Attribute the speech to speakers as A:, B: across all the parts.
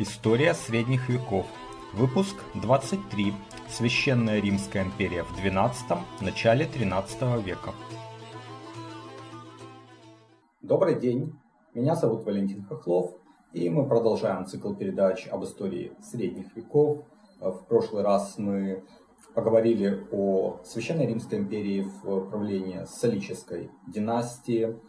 A: История средних веков. Выпуск 23. Священная Римская империя в XII – начале XIII века.
B: Добрый день, меня зовут Валентин Хохлов, и мы продолжаем цикл передач об истории средних веков. В прошлый раз мы поговорили о Священной Римской империи в правлении Солической династии –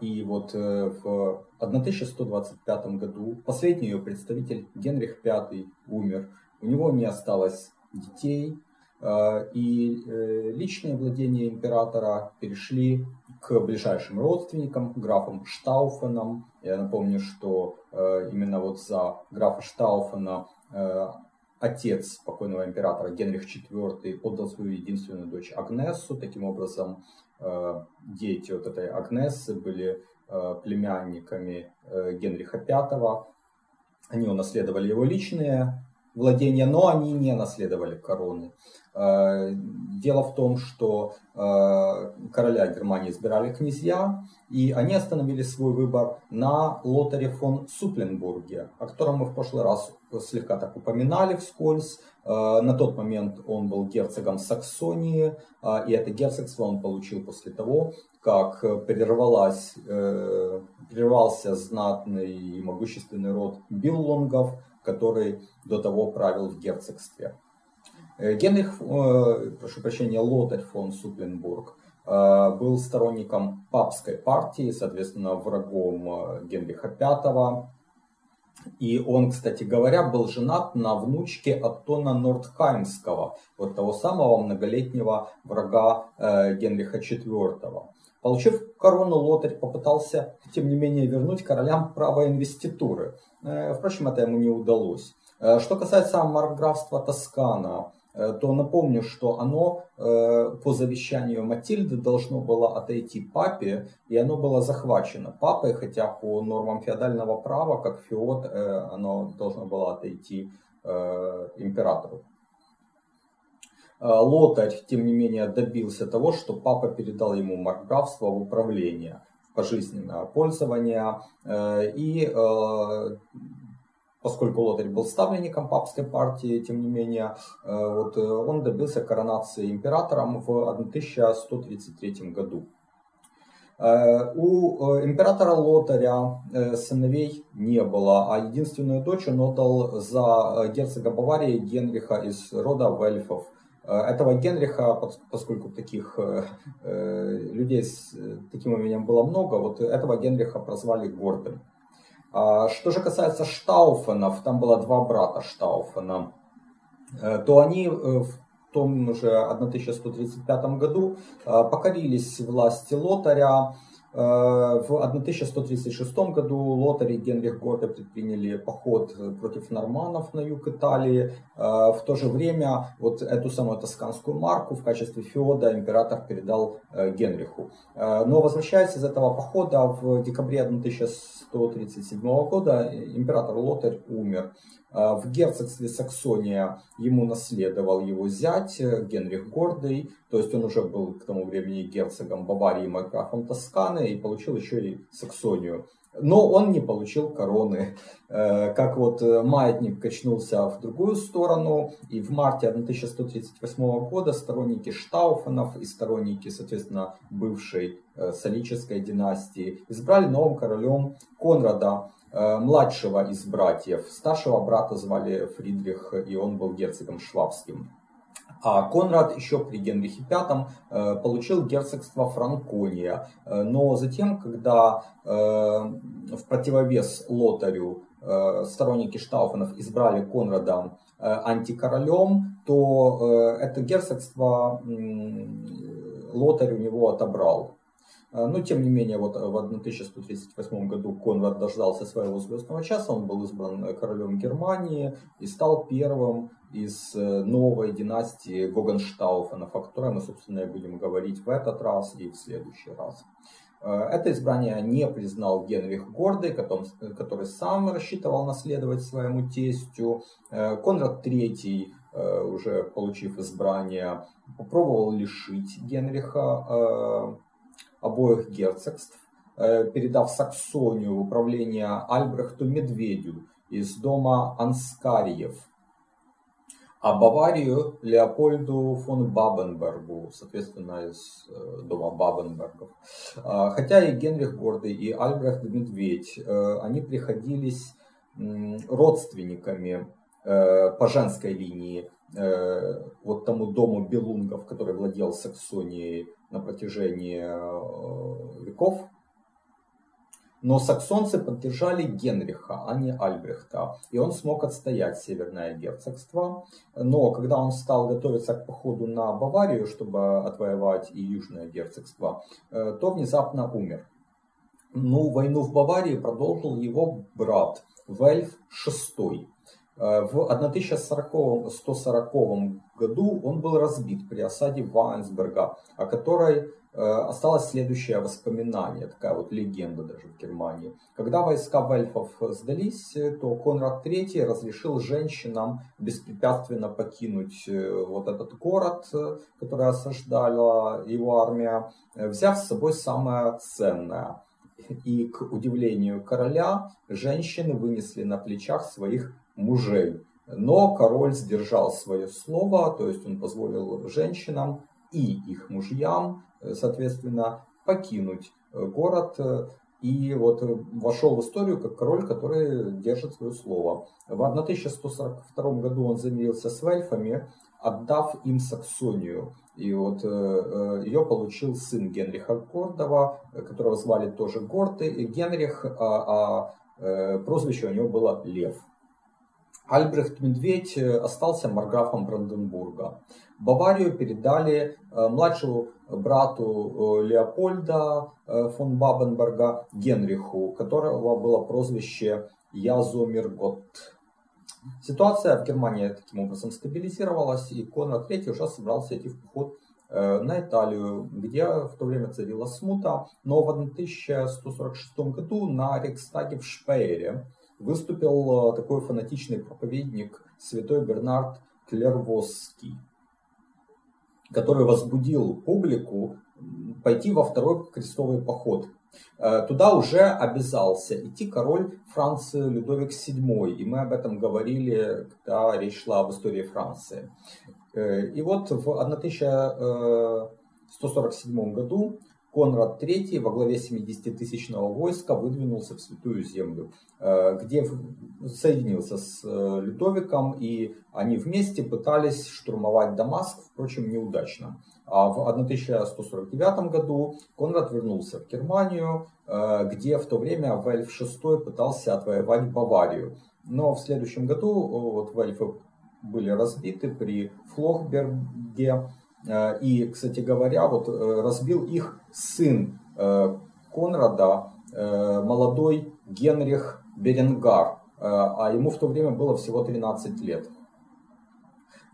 B: и вот э, в 1125 году последний ее представитель Генрих V умер. У него не осталось детей, а, и э, личные владения императора перешли к ближайшим родственникам, графам Штауфенам. Я напомню, что э, именно вот за графа Штауфена отец покойного императора Генрих IV отдал свою единственную дочь Агнесу. Таким образом, Э, дети вот этой Агнессы были э, племянниками э, Генриха V. Они унаследовали его личные владения, но они не наследовали короны. Дело в том, что короля Германии избирали князья, и они остановили свой выбор на Лотаре фон Супленбурге, о котором мы в прошлый раз слегка так упоминали вскользь. Э, на тот момент он был герцогом Саксонии, э, и это герцогство он получил после того, как прервалась, э, прервался знатный и могущественный род Биллонгов, который до того правил в герцогстве. Генрих, прошу прощения, Лотарь фон Супленбург был сторонником папской партии, соответственно, врагом Генриха V, и он, кстати говоря, был женат на внучке Аттона Нордхаймского, вот того самого многолетнего врага э, Генриха IV. Получив корону, Лотарь попытался, тем не менее, вернуть королям право инвеституры. Э, впрочем, это ему не удалось. Э, что касается маркграфства Тоскана, Э, то напомню, что оно э, по завещанию Матильды должно было отойти папе, и оно было захвачено папой, хотя по нормам феодального права, как феод, э, оно должно было отойти императору. Лотарь, тем не менее, добился того, что папа передал ему маркграфство в управление, в пожизненное пользование, и поскольку Лотарь был ставленником папской партии, тем не менее, э, вот э, он добился коронации императором в 1133 году. Э, у императора Лотаря сыновей не было, а единственную дочь он отдал за герцога Баварии Генриха из рода Вельфов. Этого Генриха, поскольку таких людей с таким именем было много, вот этого Генриха прозвали Гордым. А, что же касается Штауфенов, там было два брата Штауфена, э, то они э, в том же 1135 году э, покорились власти Лотаря, в 1136 году Лотари и Генрих Готе предприняли поход против норманов на юг Италии. Э, в то же время вот эту самую тосканскую марку в качестве феода император передал э, Генриху. Но возвращаясь из этого похода в декабре 1137 года император Лотарь умер. В герцогстве Саксония ему наследовал его зять Генрих Гордый, то есть он уже был к тому времени герцогом Баварии и марграфом Тосканы и получил еще и Саксонию. Но он не получил короны. Э, как вот э, маятник качнулся в другую сторону, и в марте 1138 года сторонники Штауфенов и сторонники, соответственно, бывшей э, Солической династии избрали новым королем Конрада, младшего из братьев. Старшего брата звали Фридрих, и он был герцогом Швабским. А Конрад еще при Генрихе V э, получил герцогство Франкония. Э, но затем, когда э, в противовес Лотарю сторонники Штауфенов избрали Конрада антикоролем, то это герцогство Лотарь у него отобрал. Но, тем не менее, вот в 1138 году Конрад дождался своего звездного часа, он был избран королем Германии и стал первым из э, новой династии Гогенштауфенов, о которой мы, собственно, и будем говорить в этот раз и в следующий раз. Э, это избрание не признал Генрих Гордый, который сам рассчитывал наследовать своему тестю. Э, Конрад III, уже получив избрание, попробовал лишить Генриха обоих герцогств, передав Саксонию в управление Альбрехту Медведю, из дома Анскариев, а Баварию Леопольду фон Бабенбергу, соответственно, из э, дома Бабенбергов. А, хотя и Генрих Гордый, и Альбрехт Медведь, э, они приходились родственниками э, по женской линии вот тому дому Белунгов, который владел Саксонией на протяжении веков, но саксонцы поддержали Генриха, а не Альбрехта, и он смог отстоять Северное герцогство. Но когда он стал готовиться к походу на Баварию, чтобы отвоевать и Южное герцогство, э, то внезапно умер. Ну, войну в Баварии продолжил его брат Вельф VI. Э, в 1140 году он был разбит при осаде Вайнсберга, о которой Э, осталось следующее воспоминание, такая вот легенда даже в Германии. Когда войска вельфов сдались, то Конрад III разрешил женщинам беспрепятственно покинуть э, вот этот город, который осаждала его армия, взяв с собой самое ценное. И к удивлению короля, женщины вынесли на плечах своих мужей. Но король сдержал свое слово, то есть он позволил женщинам и их мужьям Э, соответственно, покинуть э, город э, и вот вошел в историю как король, который держит свое слово. В 1142 году он замирился с вельфами, отдав им Саксонию. И вот ее получил сын Генриха Гордова, которого звали тоже Горты, и Генрих, а, а прозвище у него было Лев. Альбрехт Медведь остался марграфом Бранденбурга. Баварию передали младшему брату э, Леопольда э, фон Бабенберга Генриху, которого было прозвище Язомиргот. Ситуация в Германии таким образом стабилизировалась, и Конрад III уже собрался идти в поход э, на Италию, где в то время царила смута, но в 1146 году на Рейхстаге в Шпейере выступил такой фанатичный проповедник святой Бернард Клервосский который возбудил публику пойти во второй крестовый поход. Э, туда уже обязался идти король Франции Людовик VII, и мы об этом говорили, когда речь шла об истории Франции. Э, и вот в 1147 году Конрад III во главе 70-тысячного войска выдвинулся в Святую Землю, э, где соединился с э, Людовиком, и они вместе пытались штурмовать Дамаск, впрочем, неудачно. А в 1149 году Конрад вернулся в Германию, э, где в то время Вельф VI пытался отвоевать Баварию. Но в следующем году вот Вельфы были разбиты при Флохберге, и, кстати говоря, вот э, разбил их сын э, Конрада, молодой Генрих Беренгар, а ему в то время было всего 13 лет.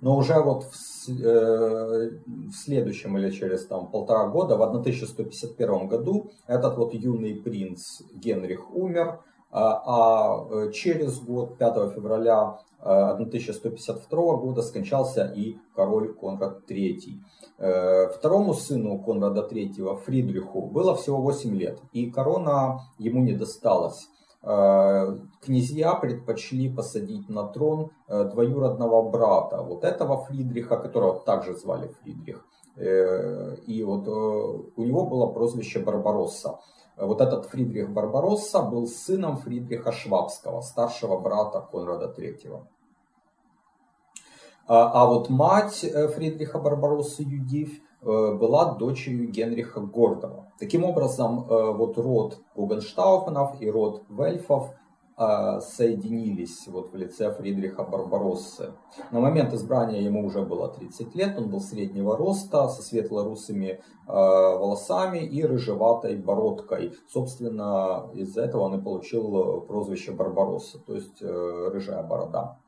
B: Но уже вот в, в следующем или через там, полтора года, в 1151 году, этот вот юный принц Генрих умер, а, а через год, 5 февраля 1152 года скончался и король Конрад III. Э, второму сыну Конрада III, Фридриху, было всего 8 лет, и корона ему не досталась. Э, князья предпочли посадить на трон э, двоюродного брата, вот этого Фридриха, которого также звали Фридрих. И вот у него было прозвище Барбаросса. Вот этот Фридрих Барбаросса был сыном Фридриха Швабского, старшего брата Конрада III. А, а вот мать э, Фридриха Барбаросса Юдив э, была дочерью Генриха Гордова. Таким образом, э, вот род Гугенштауфенов и род Вельфов соединились вот в лице Фридриха Барбароссы. На момент избрания ему уже было 30 лет, он был среднего роста, со светло-русыми волосами и рыжеватой бородкой. Собственно, из-за этого он и получил прозвище Барбаросса, то есть рыжая борода.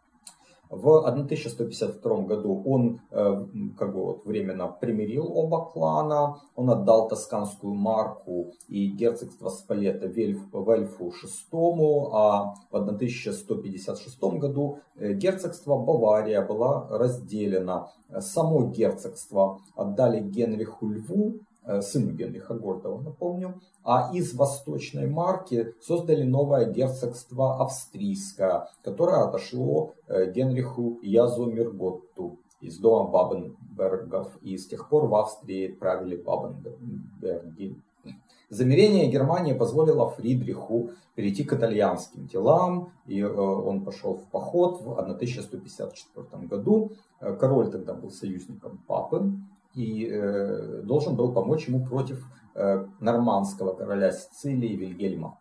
B: В 1152 году он э, как бы вот временно примирил оба клана, он отдал тосканскую марку и герцогство Спалета Вельфу VI, а в 1156 году э, герцогство Бавария было разделено. Само герцогство отдали Генриху Льву, сыну Генриха Гордова, напомню, а из Восточной Марки создали новое герцогство австрийское, которое отошло э, Генриху Язомирготту из дома Бабенбергов, и с тех пор в Австрии правили Бабенберги. Замерение Германии позволило Фридриху перейти к итальянским делам, и э, он пошел в поход в 1154 году. Король тогда был союзником папы, и э, должен был помочь ему против э, нормандского короля Сицилии Вильгельма.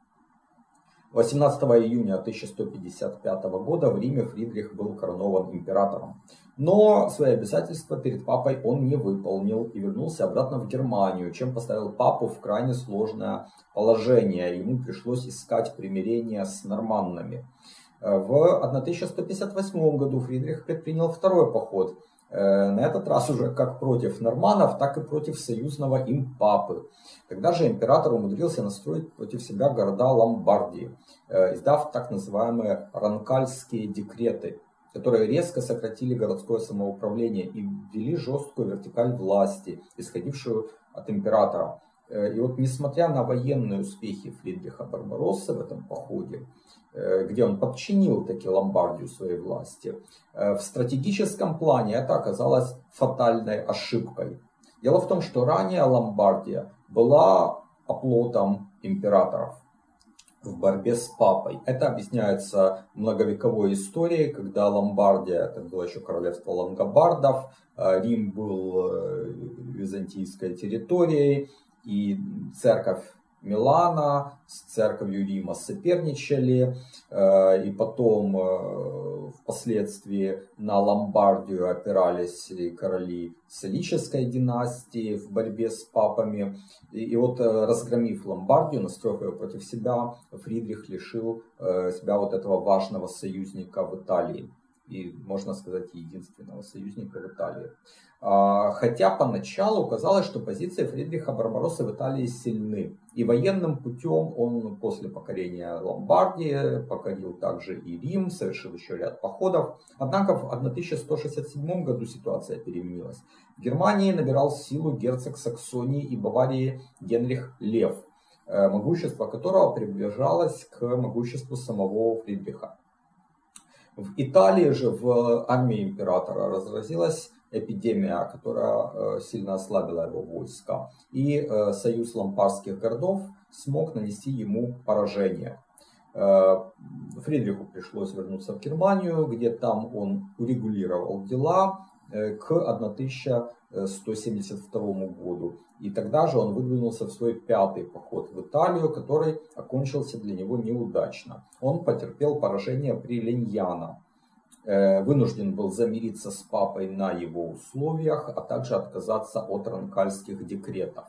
B: 18 июня 1155 года в Риме Фридрих был коронован императором. Но свои обязательства перед папой он не выполнил и вернулся обратно в Германию, чем поставил папу в крайне сложное положение. Ему пришлось искать примирение с норманнами. Э, в 1158 году Фридрих предпринял второй поход – на этот раз уже как против норманов, так и против союзного им папы. Тогда же император умудрился настроить против себя города Ломбардии, э, издав так называемые ранкальские декреты, которые резко сократили городское самоуправление и ввели жесткую вертикаль власти, исходившую от императора. Э, и вот несмотря на военные успехи Фридриха Барбароссы в этом походе, Э, где он подчинил таки Ломбардию своей власти. Э, в стратегическом плане это оказалось фатальной ошибкой. Дело в том, что ранее Ломбардия была оплотом императоров в борьбе с папой. Это объясняется многовековой историей, когда Ломбардия, это было еще королевство лангобардов, Рим был византийской территорией, и церковь Милана, с церковью Рима соперничали, э, и потом э, впоследствии на Ломбардию опирались короли Солической династии в борьбе с папами. И, вот э, разгромив Ломбардию, настроив ее против себя, Фридрих лишил себя вот этого важного союзника в Италии и, можно сказать, единственного союзника в Италии. А, хотя поначалу казалось, что позиции Фридриха Барбароссы в Италии сильны. И военным путем он после покорения Ломбардии покорил также и Рим, совершил еще ряд походов. Однако в 1167 году ситуация переменилась. В Германии набирал силу герцог Саксонии и Баварии Генрих Лев, э, могущество которого приближалось к могуществу самого Фридриха. В Италии же в армии императора разразилась эпидемия, которая э, сильно ослабила его войска. И э, союз лампарских городов смог нанести ему поражение. Э, Фридриху пришлось вернуться в Германию, где там он урегулировал дела к 1172 году. И тогда же он выдвинулся в свой пятый поход в Италию, который окончился для него неудачно. Он потерпел поражение при Леньяно, Э, вынужден был замириться с папой на его условиях, а также отказаться от ранкальских декретов.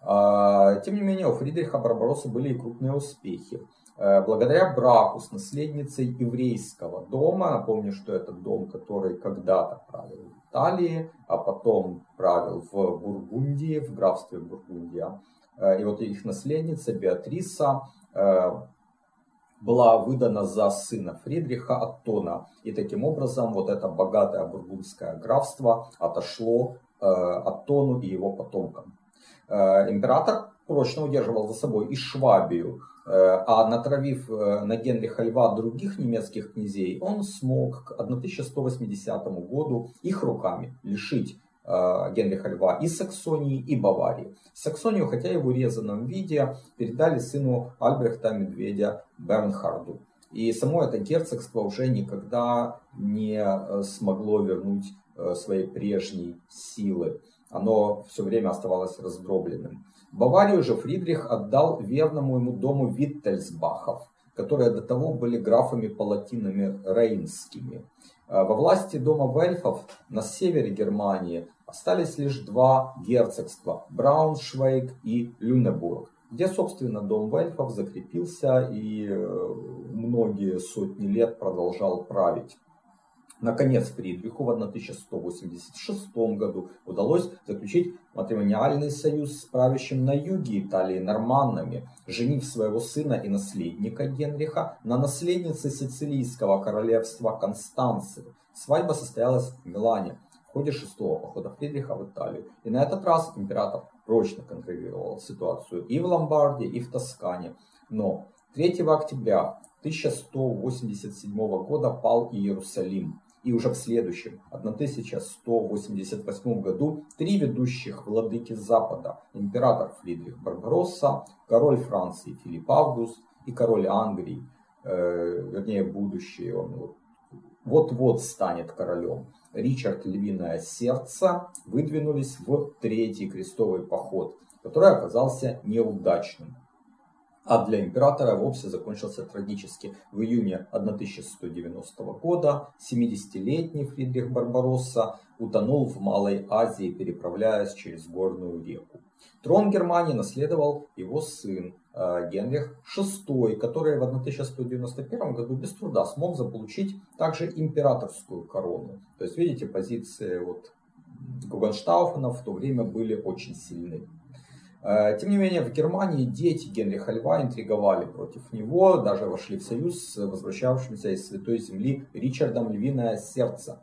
B: А, тем не менее, у Фридриха Барбаросса были и крупные успехи. Э, благодаря браку с наследницей еврейского дома, напомню, что это дом, который когда-то правил в Италии, а потом правил в Бургундии, в графстве Бургундия. Э, и вот их наследница Беатриса была выдана за сына Фридриха Аттона. И таким образом вот это богатое бургундское графство отошло э, Аттону и его потомкам. Э, император прочно удерживал за собой и Швабию, э, а натравив э, на Генриха Льва других немецких князей, он смог к 1180 году их руками лишить Э, Генриха Льва и Саксонии, и Баварии. Саксонию, хотя и в урезанном виде, передали сыну Альбрехта Медведя Бернхарду. И само это герцогство уже никогда не э, смогло вернуть э, своей прежней силы. Оно все время оставалось раздробленным. Баварию же Фридрих отдал верному ему дому Виттельсбахов, которые до того были графами-палатинами рейнскими. Во власти дома Вельфов на севере Германии остались лишь два герцогства – Брауншвейг и Люнебург, где, собственно, дом Вельфов закрепился и э, многие сотни лет продолжал править. Наконец, Фридриху в 1186 году удалось заключить матримониальный союз с правящим на юге Италии норманнами, женив своего сына и наследника Генриха на наследнице сицилийского королевства Констанции. Свадьба состоялась в Милане, ходе шестого похода Фридриха в Италию. И на этот раз император прочно контролировал ситуацию и в Ломбардии, и в Тоскане. Но 3 октября 1187 года пал Иерусалим. И уже в следующем, 1188 году, три ведущих владыки Запада, император Фридрих Барбаросса, король Франции Филипп Август и король Англии, э, вернее будущий, он вот-вот станет королем, Ричард Львиное Сердце, выдвинулись в Третий крестовый поход, который оказался неудачным а для императора вовсе закончился трагически. В июне 1190 года 70-летний Фридрих Барбаросса утонул в Малой Азии, переправляясь через горную реку. Трон Германии наследовал его сын э, Генрих VI, который в 1191 году без труда смог заполучить также императорскую корону. То есть, видите, позиции вот Гугенштауфена в то время были очень сильны. Э, тем не менее, в Германии дети Генриха Льва интриговали против него, даже вошли в союз с возвращавшимся из Святой Земли Ричардом Львиное Сердце.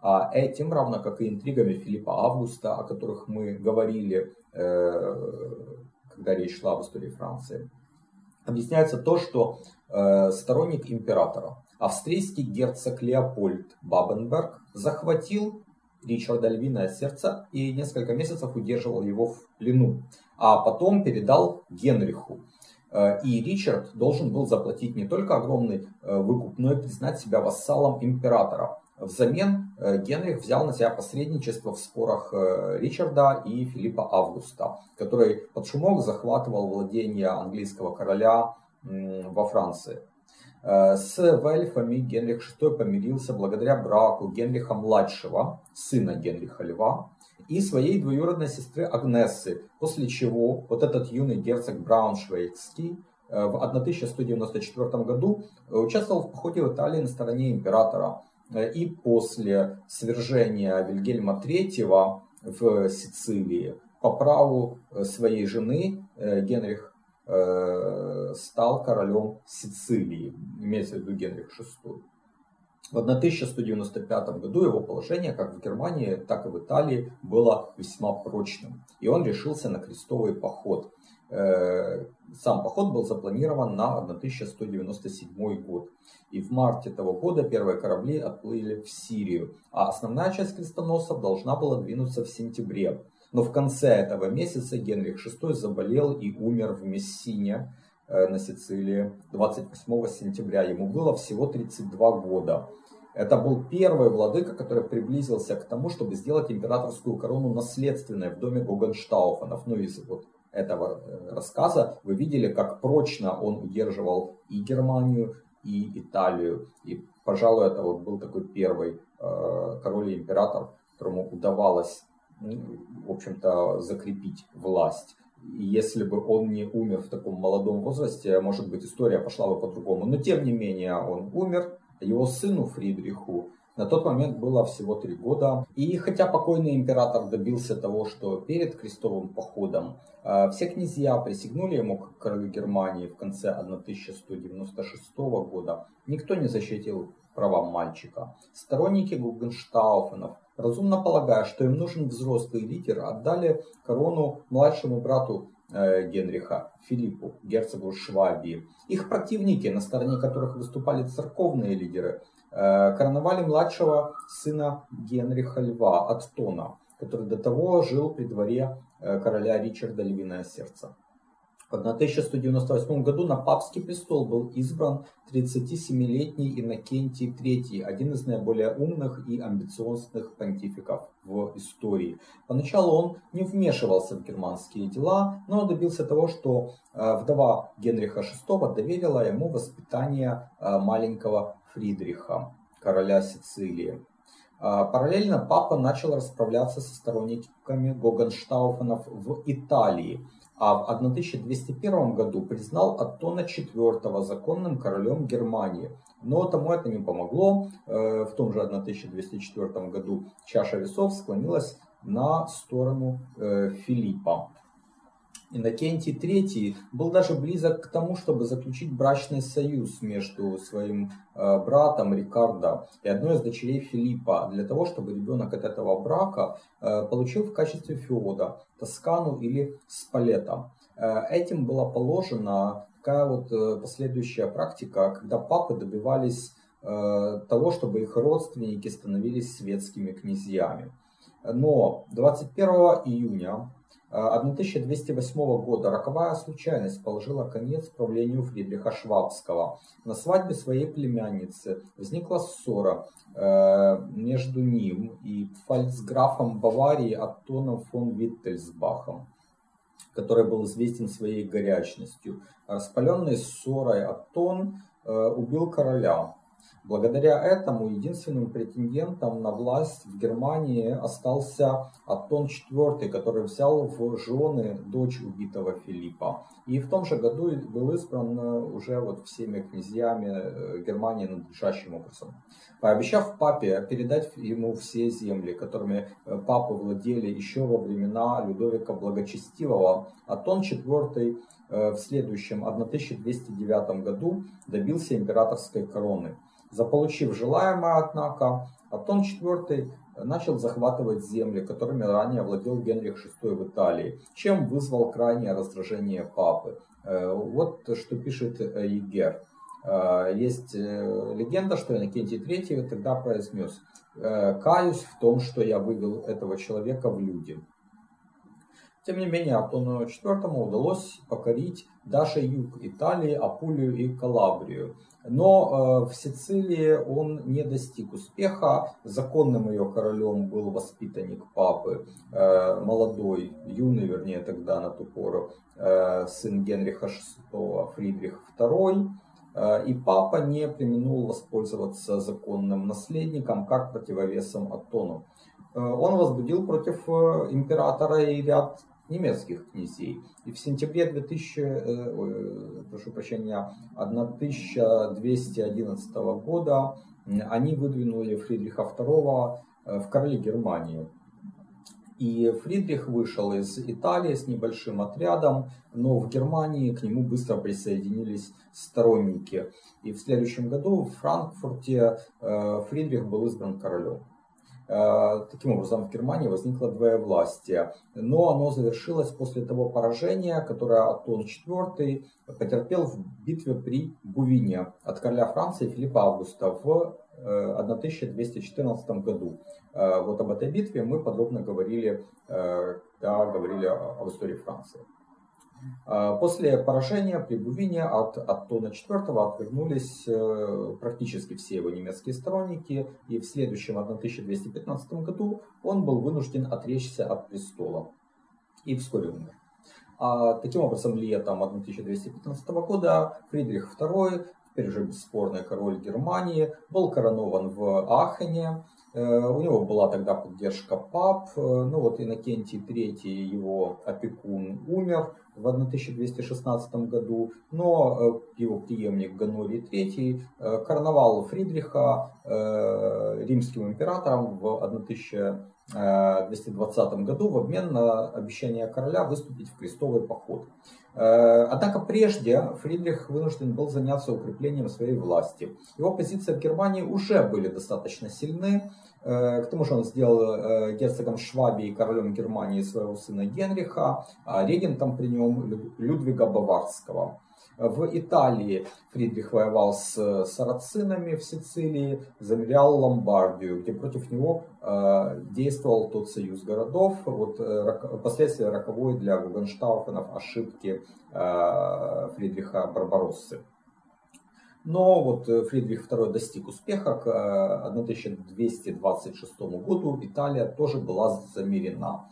B: А этим, равно как и интригами Филиппа Августа, о которых мы говорили, э, когда речь шла об истории Франции, объясняется то, что э, сторонник императора, австрийский герцог Леопольд Бабенберг, захватил Ричарда Львиное Сердце и несколько месяцев удерживал его в плену а потом передал Генриху. Э, и Ричард должен был заплатить не только огромный э, выкуп, но и признать себя вассалом императора. Взамен э, Генрих взял на себя посредничество в спорах Ричарда и Филиппа Августа, который под шумок захватывал владения английского короля во Франции. С вельфами Генрих VI помирился благодаря браку Генриха-младшего, сына Генриха Льва, и своей двоюродной сестры Агнессы, после чего вот этот юный герцог Брауншвейгский э, в 1194 году э, участвовал в походе в Италии на стороне императора. Э, и после свержения Вильгельма III в Сицилии по праву своей жены Генрих стал королем Сицилии, имеется в виду Генрих VI. В 1195 году его положение как в Германии, так и в Италии было весьма прочным. И он решился на крестовый поход. Э, сам поход был запланирован на 1197 год. И в марте того года первые корабли отплыли в Сирию. А основная часть крестоносцев должна была двинуться в сентябре. Но в конце этого месяца Генрих VI заболел и умер в Мессине э, на Сицилии 28 сентября. Ему было всего 32 года. Это был первый владыка, который приблизился к тому, чтобы сделать императорскую корону наследственной в доме Гогенштауфенов. Ну, из вот этого э, рассказа вы видели, как прочно он удерживал и Германию, и Италию. И, пожалуй, это вот был такой первый э, король и император, которому удавалось, в общем-то, закрепить власть. И если бы он не умер в таком молодом возрасте, может быть, история пошла бы по-другому. Но, тем не менее, он умер, его сыну Фридриху на тот момент было всего три года. И хотя покойный император добился того, что перед крестовым походом э, все князья присягнули ему к королю Германии в конце 1196 года, никто не защитил права мальчика. Сторонники Гугенштауфенов, разумно полагая, что им нужен взрослый лидер, отдали корону младшему брату Э, Генриха Филиппу, герцогу Швабии. Их противники, на стороне которых выступали церковные лидеры, э, короновали младшего сына Генриха Льва, Аттона, который до того жил при дворе э, короля Ричарда Львиное Сердце. В 1198 году на папский престол был избран 37-летний Иннокентий III, один из наиболее умных и амбициозных понтификов в истории. Поначалу он не вмешивался в германские дела, но добился того, что э, вдова Генриха VI доверила ему воспитание э, маленького Фридриха, короля Сицилии. Э, параллельно папа начал расправляться со сторонниками Гогенштауфенов в Италии – а в 1201 году признал Аттона IV законным королем Германии. Но тому это не помогло. Э, в том же 1204 году чаша весов склонилась на сторону э, Филиппа. Иннокентий III был даже близок к тому, чтобы заключить брачный союз между своим э, братом Рикардо и одной из дочерей Филиппа, для того, чтобы ребенок от этого брака э, получил в качестве феода Тоскану или Спалета. Э, этим была положена такая вот последующая практика, когда папы добивались того, чтобы их родственники становились светскими князьями. Но 21 июня 1208 года роковая случайность положила конец правлению Фридриха Швабского. На свадьбе своей племянницы возникла ссора э, между ним и фальцграфом Баварии Аттоном фон Виттельсбахом, который был известен своей горячностью. Распаленный ссорой Аттон э, убил короля, Благодаря этому единственным претендентом на власть в Германии остался Аттон IV, который взял в жены дочь убитого Филиппа. И в том же году был избран э, уже вот всеми князьями э, Германии надлежащим образом. Пообещав папе передать ему все земли, которыми э, папы владели еще во времена Людовика Благочестивого, Аттон IV в следующем 1209 году добился императорской короны. Заполучив желаемое, однако, Атон IV начал захватывать земли, которыми ранее владел Генрих VI в Италии, чем вызвал крайнее раздражение папы. Э, вот что пишет э, Егер. Э, есть легенда, что Иннокентий III тогда произнес «Каюсь в том, что я вывел этого человека в люди». Тем не менее, Антону IV удалось покорить даже юг Италии, Апулию и Калабрию. Но э, в Сицилии он не достиг успеха. Законным ее королем был воспитанник папы, э, молодой, юный, вернее, тогда на ту пору, э, сын Генриха VI, Фридрих II. И папа не применил воспользоваться законным наследником как противовесом Аттону. Он возбудил против императора и ряд немецких князей. И в сентябре 2000, э, прошу прощения, 1211 года они выдвинули Фридриха II э, в короли Германии. И Фридрих вышел из Италии с небольшим отрядом, но в Германии к нему быстро присоединились сторонники. И в следующем году в Франкфурте э, Фридрих был избран королем. Э, таким образом, в Германии возникло двоевластие, но оно завершилось после того поражения, которое Атон IV потерпел в битве при Бувине от короля Франции Филиппа Августа в 1214 э, году. Э, вот об этой битве мы подробно говорили, когда говорили об истории Франции. А, после поражения при Бувине от Аттона IV отвернулись э, практически все его немецкие сторонники, и в следующем 1215 году он был вынужден отречься от престола и вскоре умер. А таким образом, летом 1215 года Фридрих II, теперь же бесспорный король Германии, был коронован в Ахене, Э, у него была тогда поддержка пап, э, ну вот Иннокентий III, его опекун, умер в 1216 году, но э, его преемник Ганорий III короновал Фридриха римским императором в 1220 году в обмен на обещание короля выступить в крестовый поход. Однако прежде Фридрих вынужден был заняться укреплением своей власти. Его позиции в Германии уже были достаточно сильны, Э, к тому же он сделал э, герцогом Швабии и королем Германии своего сына Генриха, а регентом при нем Людвига Баварского. В Италии Фридрих воевал с сарацинами в Сицилии, замерял Ломбардию, где против него э, действовал тот союз городов. Вот последствия роковой для Гугенштауфенов ошибки Фридриха Барбароссы. Но вот э, Фридрих II достиг успеха. К 1226 э, году Италия тоже была замерена.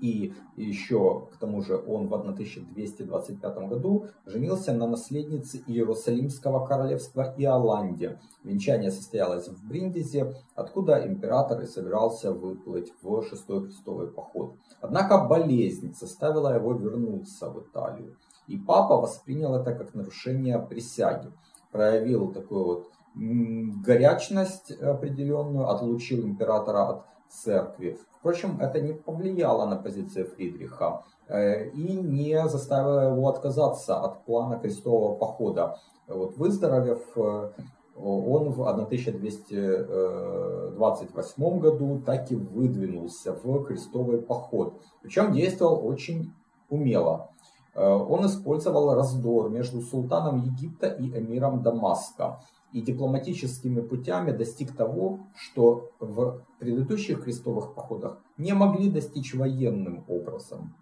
B: И еще, к тому же, он в 1225 году женился на наследнице Иерусалимского королевства Иоланде. Венчание состоялось в Бриндизе, откуда император и собирался выплыть в шестой крестовый поход. Однако болезнь заставила его вернуться в Италию. И папа воспринял это как нарушение присяги проявил такую вот горячность определенную, отлучил императора от церкви. Впрочем, это не повлияло на позиции Фридриха. и не заставила его отказаться от плана крестового похода. Вот, выздоровев, он в 1228 году так и выдвинулся в крестовый поход. Причем действовал очень умело. Он использовал раздор между султаном Египта и эмиром Дамаска и дипломатическими путями достиг того, что в предыдущих крестовых походах не могли достичь военным образом.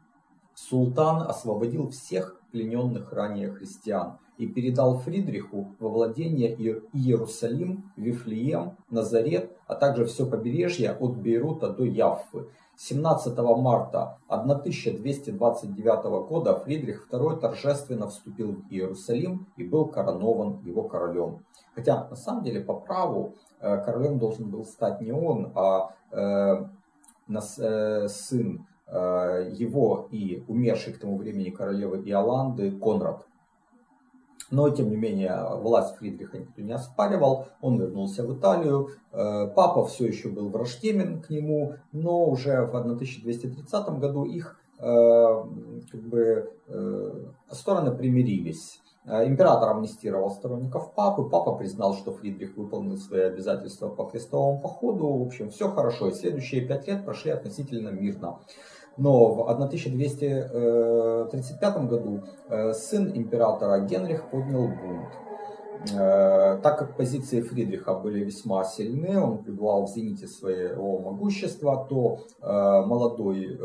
B: Султан освободил всех плененных ранее христиан и передал Фридриху во владение Иерусалим, Вифлеем, Назарет, а также все побережье от Бейрута до Яффы. 17 марта 1229 года Фридрих II торжественно вступил в Иерусалим и был коронован его королем. Хотя на самом деле по праву э, королем должен был стать не он, а э, э, сын его и умершей к тому времени королевы Иоланды Конрад. Но, тем не менее, власть Фридриха никто не оспаривал. Он вернулся в Италию. Э, папа все еще был враждебен к нему, но уже в 1230 году их э, как бы, э, стороны примирились. Император амнистировал сторонников папы, папа признал, что Фридрих выполнил свои обязательства по крестовому походу. В общем, все хорошо. И следующие пять лет прошли относительно мирно. Но в 1235 году э, сын императора Генрих поднял бунт. Э, так как позиции Фридриха были весьма сильны, он пребывал в зените своего могущества, то э, молодой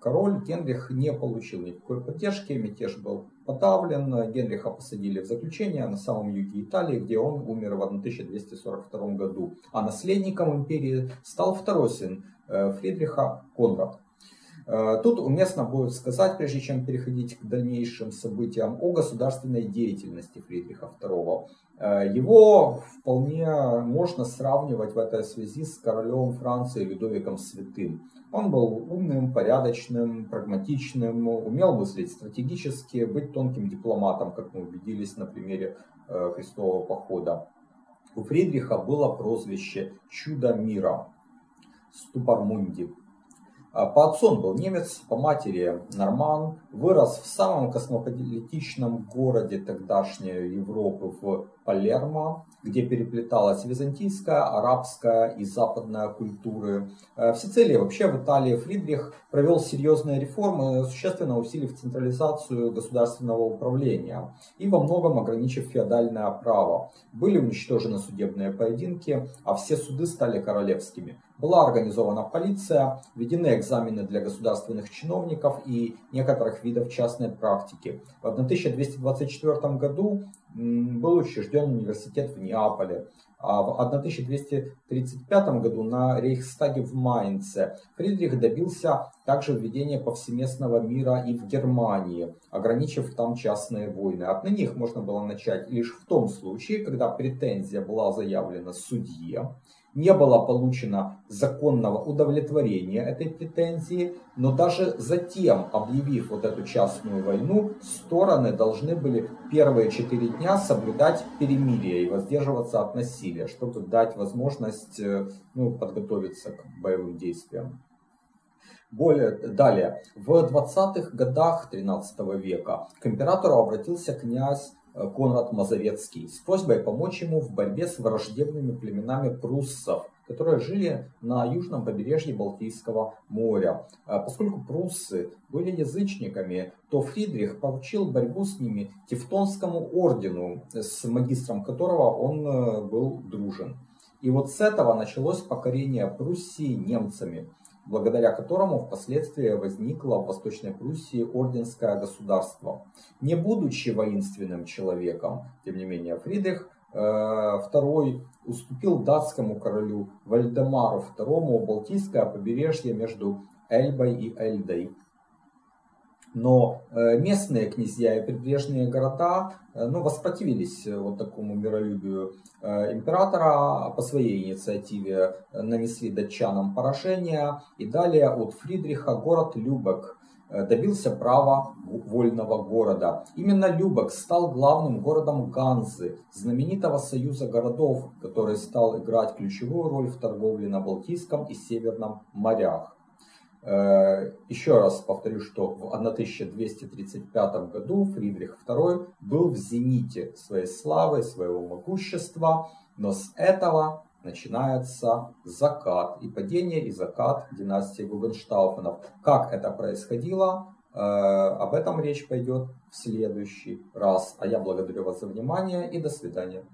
B: король Генрих не получил никакой поддержки, мятеж был подавлен, Генриха посадили в заключение на самом юге Италии, где он умер в 1242 году. А наследником империи стал второй сын Фридриха Конрад. Э, тут уместно будет сказать, прежде чем переходить к дальнейшим событиям, о государственной деятельности Фридриха II. Э, его вполне можно сравнивать в этой связи с королем Франции Людовиком Святым. Он был умным, порядочным, прагматичным, умел мыслить стратегически, быть тонким дипломатом, как мы убедились на примере э, крестового похода. У Фридриха было прозвище «Чудо мира» – Ступармунди. А, по отцу он был немец, по матери норман, вырос в самом космополитичном городе тогдашней Европы в Палермо, где переплеталась византийская, арабская и западная культуры. Э, в Сицилии, вообще в Италии, Фридрих провел серьезные реформы, существенно усилив централизацию государственного управления и во многом ограничив феодальное право. Были уничтожены судебные поединки, а все суды стали королевскими. Была организована полиция, введены экзамены для государственных чиновников и некоторых видов частной практики. В 1224 году был учрежден университет в Неаполе. А в 1235 году на Рейхстаге в Майнце Фридрих добился также введения повсеместного мира и в Германии, ограничив там частные войны. Отныне их можно было начать лишь в том случае, когда претензия была заявлена судье, не было получено законного удовлетворения этой претензии, но даже затем, объявив вот эту частную войну, стороны должны были первые четыре дня соблюдать перемирие и воздерживаться от насилия, чтобы дать возможность э, ну, подготовиться к боевым действиям. Более, далее, в 20-х годах 13 века к императору обратился князь Конрад Мазовецкий с просьбой помочь ему в борьбе с враждебными племенами пруссов, которые жили на южном побережье Балтийского моря. А поскольку пруссы были язычниками, то Фридрих поручил борьбу с ними Тевтонскому ордену, с магистром которого он э, был дружен. И вот с этого началось покорение Пруссии немцами благодаря которому впоследствии возникло в Восточной Пруссии орденское государство. Не будучи воинственным человеком, тем не менее, Фридрих II э, уступил датскому королю Вальдемару II Балтийское побережье между Эльбой и Эльдой. Но э, местные князья и прибрежные города э, ну, воспротивились э, вот такому миролюбию императора, по своей инициативе нанесли датчанам поражение. И далее от Фридриха город Любек добился права вольного города. Именно Любек стал главным городом Ганзы, знаменитого союза городов, который стал играть ключевую роль в торговле на Балтийском и Северном морях. Еще раз повторю, что в 1235 году Фридрих II был в зените своей славы, своего могущества, но с этого начинается закат и падение и закат династии Гугенштауфенов. Как это происходило, э, об этом речь пойдет в следующий раз. А я благодарю вас за внимание и до свидания.